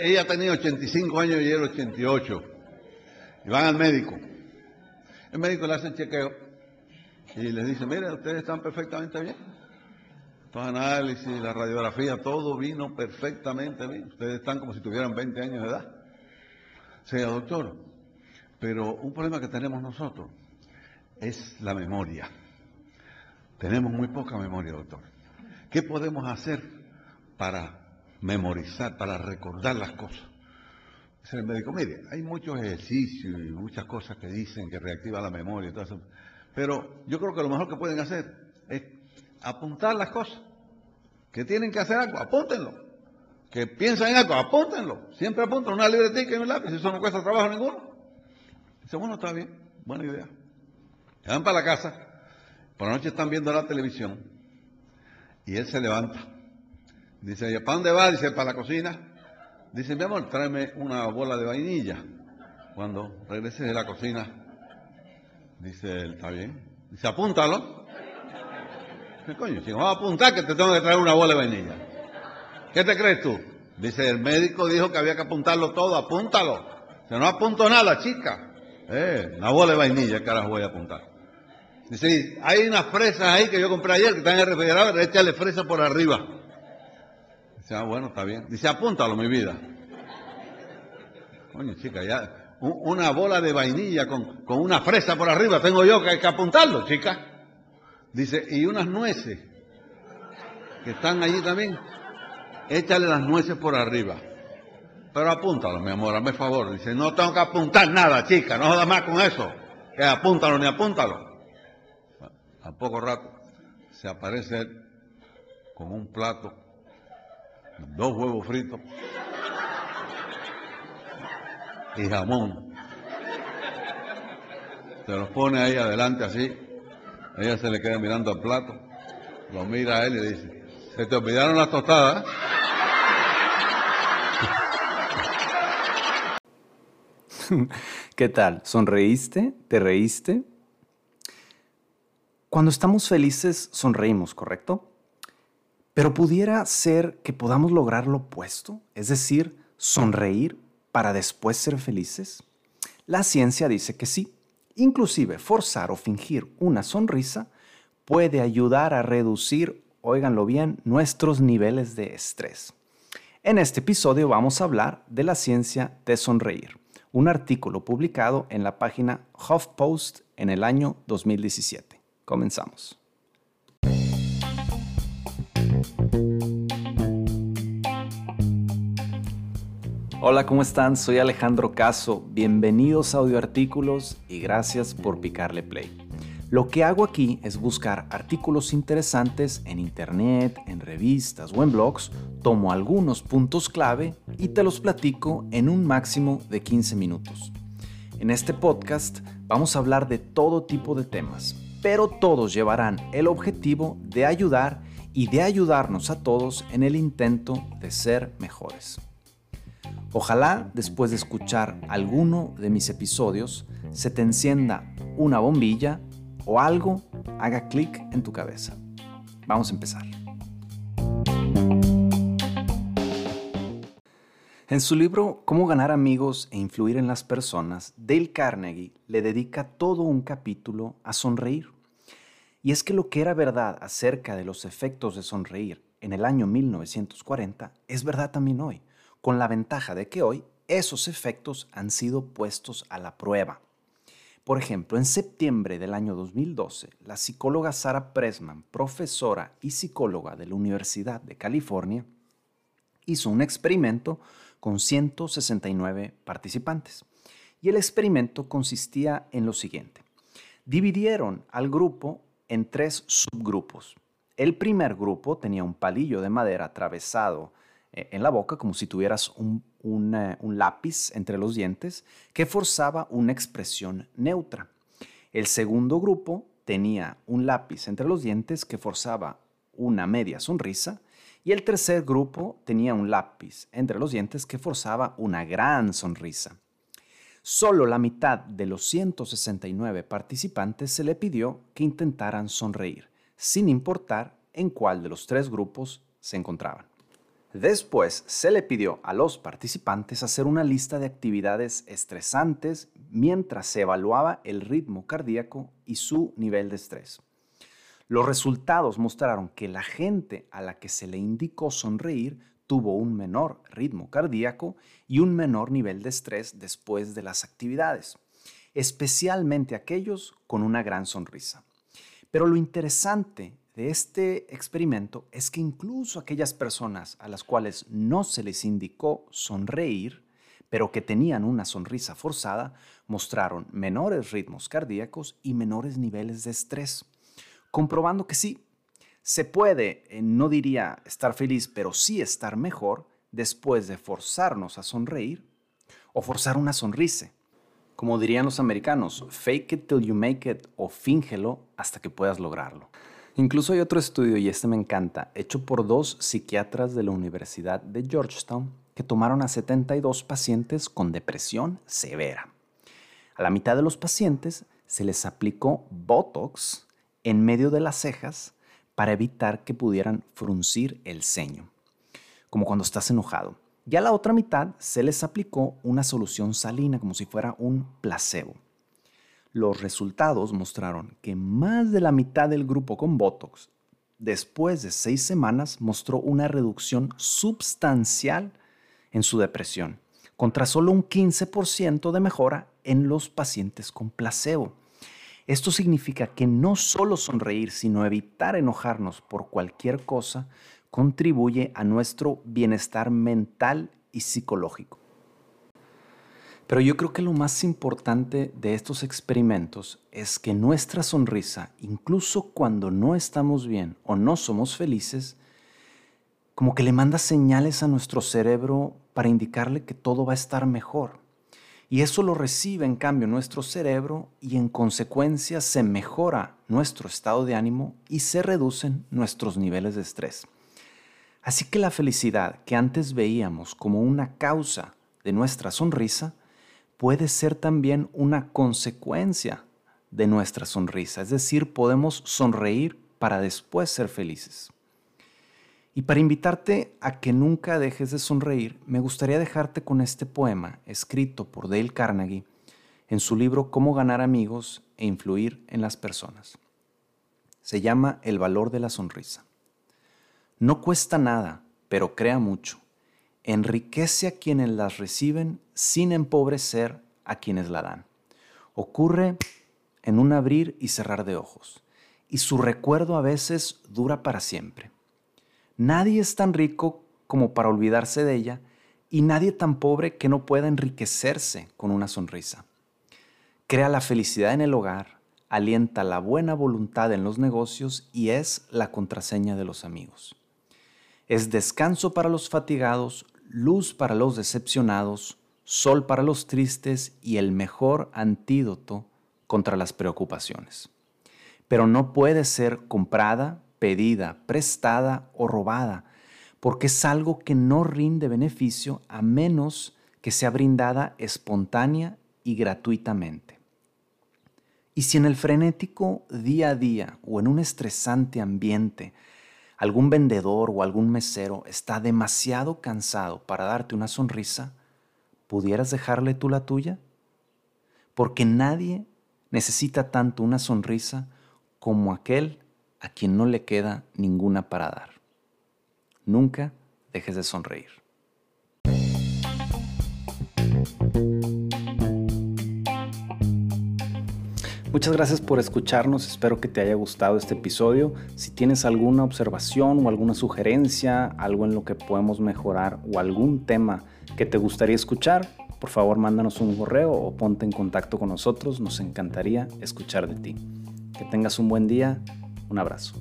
Ella tenía 85 años y él 88. Y van al médico. El médico le hace el chequeo y les dice, mire, ustedes están perfectamente bien. Los análisis, la radiografía, todo vino perfectamente bien. Ustedes están como si tuvieran 20 años de edad. Sí, doctor, pero un problema que tenemos nosotros es la memoria. Tenemos muy poca memoria, doctor. ¿Qué podemos hacer para memorizar, para recordar las cosas? Dice el médico, mire, hay muchos ejercicios y muchas cosas que dicen que reactiva la memoria y todo eso. Pero yo creo que lo mejor que pueden hacer es apuntar las cosas. Que tienen que hacer algo, apúntenlo. Que piensan en algo, apúntenlo. Siempre apunten una libretita y un lápiz, eso no cuesta trabajo ninguno. Dice, bueno, está bien, buena idea. van para la casa, por la noche están viendo la televisión y él se levanta. Dice, ¿para dónde va? Dice, para la cocina. Dice, mi amor, tráeme una bola de vainilla. Cuando regrese de la cocina, dice él, está bien. Dice, apúntalo. ¿Qué coño? Si no vas a apuntar que te tengo que traer una bola de vainilla. ¿Qué te crees tú? Dice, el médico dijo que había que apuntarlo todo, apúntalo. Se no apunto nada, chica. Eh, una bola de vainilla, carajo voy a apuntar. Dice, hay unas fresas ahí que yo compré ayer que están en el refrigerador, échale fresa por arriba. Dice, ah, bueno, está bien. Dice, apúntalo, mi vida. Coño, chica, ya, una bola de vainilla con, con una fresa por arriba, tengo yo que hay que apuntarlo, chica. Dice, y unas nueces que están allí también, échale las nueces por arriba. Pero apúntalo, mi amor, hazme favor. Dice, no tengo que apuntar nada, chica, no jodas más con eso. Que apúntalo ni apúntalo. A poco rato se aparece él con un plato, dos huevos fritos y jamón. Se los pone ahí adelante así. Ella se le queda mirando al plato, lo mira a él y dice, ¿se te olvidaron las tostadas? ¿Qué tal? ¿Sonreíste? ¿Te reíste? Cuando estamos felices, sonreímos, ¿correcto? Pero pudiera ser que podamos lograr lo opuesto, es decir, sonreír para después ser felices. La ciencia dice que sí. Inclusive forzar o fingir una sonrisa puede ayudar a reducir, óiganlo bien, nuestros niveles de estrés. En este episodio vamos a hablar de la ciencia de sonreír, un artículo publicado en la página HuffPost en el año 2017. Comenzamos. Hola, ¿cómo están? Soy Alejandro Caso. Bienvenidos a Audioartículos y gracias por picarle play. Lo que hago aquí es buscar artículos interesantes en internet, en revistas o en blogs, tomo algunos puntos clave y te los platico en un máximo de 15 minutos. En este podcast vamos a hablar de todo tipo de temas, pero todos llevarán el objetivo de ayudar y de ayudarnos a todos en el intento de ser mejores. Ojalá después de escuchar alguno de mis episodios se te encienda una bombilla o algo haga clic en tu cabeza. Vamos a empezar. En su libro Cómo ganar amigos e influir en las personas, Dale Carnegie le dedica todo un capítulo a sonreír. Y es que lo que era verdad acerca de los efectos de sonreír en el año 1940 es verdad también hoy con la ventaja de que hoy esos efectos han sido puestos a la prueba. Por ejemplo, en septiembre del año 2012, la psicóloga Sarah Pressman, profesora y psicóloga de la Universidad de California, hizo un experimento con 169 participantes. Y el experimento consistía en lo siguiente. Dividieron al grupo en tres subgrupos. El primer grupo tenía un palillo de madera atravesado en la boca, como si tuvieras un, eh, un, lápiz entre los dientes, que forzaba una expresión neutra. El segundo grupo tenía un lápiz entre los dientes que forzaba una media sonrisa. Y el tercer grupo tenía un lápiz entre los dientes que forzaba una gran sonrisa. Solo la mitad de los 169 participantes se le pidió que intentaran sonreír, sin importar en cuál de los tres grupos se encontraban. Después se le pidió a los participantes hacer una lista de actividades estresantes mientras se evaluaba el ritmo cardíaco y su nivel de estrés. Los resultados mostraron que la gente a la que se le indicó sonreír tuvo un menor ritmo cardíaco y un menor nivel de estrés después de las actividades, especialmente aquellos con una gran sonrisa. Pero lo interesante de este experimento es que incluso aquellas personas a las cuales no se les indicó sonreír, pero que tenían una sonrisa forzada, mostraron menores ritmos cardíacos y menores niveles de estrés, comprobando que sí, se puede, eh, no diría estar feliz, pero sí estar mejor después de forzarnos a sonreír o forzar una sonrisa. Como dirían los americanos, fake it till you make it o fíngelo hasta que puedas lograrlo. Incluso hay otro estudio, y este me encanta, hecho por dos psiquiatras de la Universidad de Georgetown que tomaron a 72 pacientes con depresión severa. A la mitad de los pacientes se les aplicó Botox en medio de las cejas para evitar que pudieran fruncir el ceño, como cuando estás enojado. Y a la otra mitad se les aplicó una solución salina como si fuera un placebo. Los resultados mostraron que más de la mitad del grupo con Botox, después de seis semanas, mostró una reducción substancial en su depresión, contra solo un 15% de mejora en los pacientes con placebo. Esto significa que no solo sonreír, sino evitar enojarnos por cualquier cosa contribuye a nuestro bienestar mental y psicológico. Pero yo creo que lo más importante de estos experimentos es que nuestra sonrisa, incluso cuando no estamos bien o no somos felices, como que le manda señales a nuestro cerebro para indicarle que todo va a estar mejor. Y eso lo recibe en cambio nuestro cerebro y en consecuencia se mejora nuestro estado de ánimo y se reducen nuestros niveles de estrés. Así que la felicidad que antes veíamos como una causa de nuestra sonrisa, puede ser también una consecuencia de nuestra sonrisa. Es decir, podemos sonreír para después ser felices. Y para invitarte a que nunca dejes de sonreír, me gustaría dejarte con este poema escrito por Dale Carnegie en su libro Cómo ganar amigos e influir en las personas. Se llama El valor de la sonrisa. No cuesta nada, pero crea mucho enriquece a quienes las reciben sin empobrecer a quienes la dan. Ocurre en un abrir y cerrar de ojos, y su recuerdo a veces dura para siempre. Nadie es tan rico como para olvidarse de ella, y nadie tan pobre que no pueda enriquecerse con una sonrisa. Crea la felicidad en el hogar, alienta la buena voluntad en los negocios y es la contraseña de los amigos. Es descanso para los fatigados, luz para los decepcionados, sol para los tristes y el mejor antídoto contra las preocupaciones. Pero no puede ser comprada, pedida, prestada o robada, porque es algo que no rinde beneficio a menos que sea brindada espontánea y gratuitamente. Y si en el frenético día a día o en un estresante ambiente algún vendedor o algún mesero está demasiado cansado para darte una sonrisa, ¿pudieras dejarle tú la tuya? Porque nadie necesita tanto una sonrisa como aquel a quien no le queda ninguna para dar. Nunca dejes de sonreír. Muchas gracias por escucharnos, espero que te haya gustado este episodio. Si tienes alguna observación o alguna sugerencia, algo en lo que podemos mejorar o algún tema que te gustaría escuchar, por favor mándanos un correo o ponte en contacto con nosotros, nos encantaría escuchar de ti. Que tengas un buen día, un abrazo.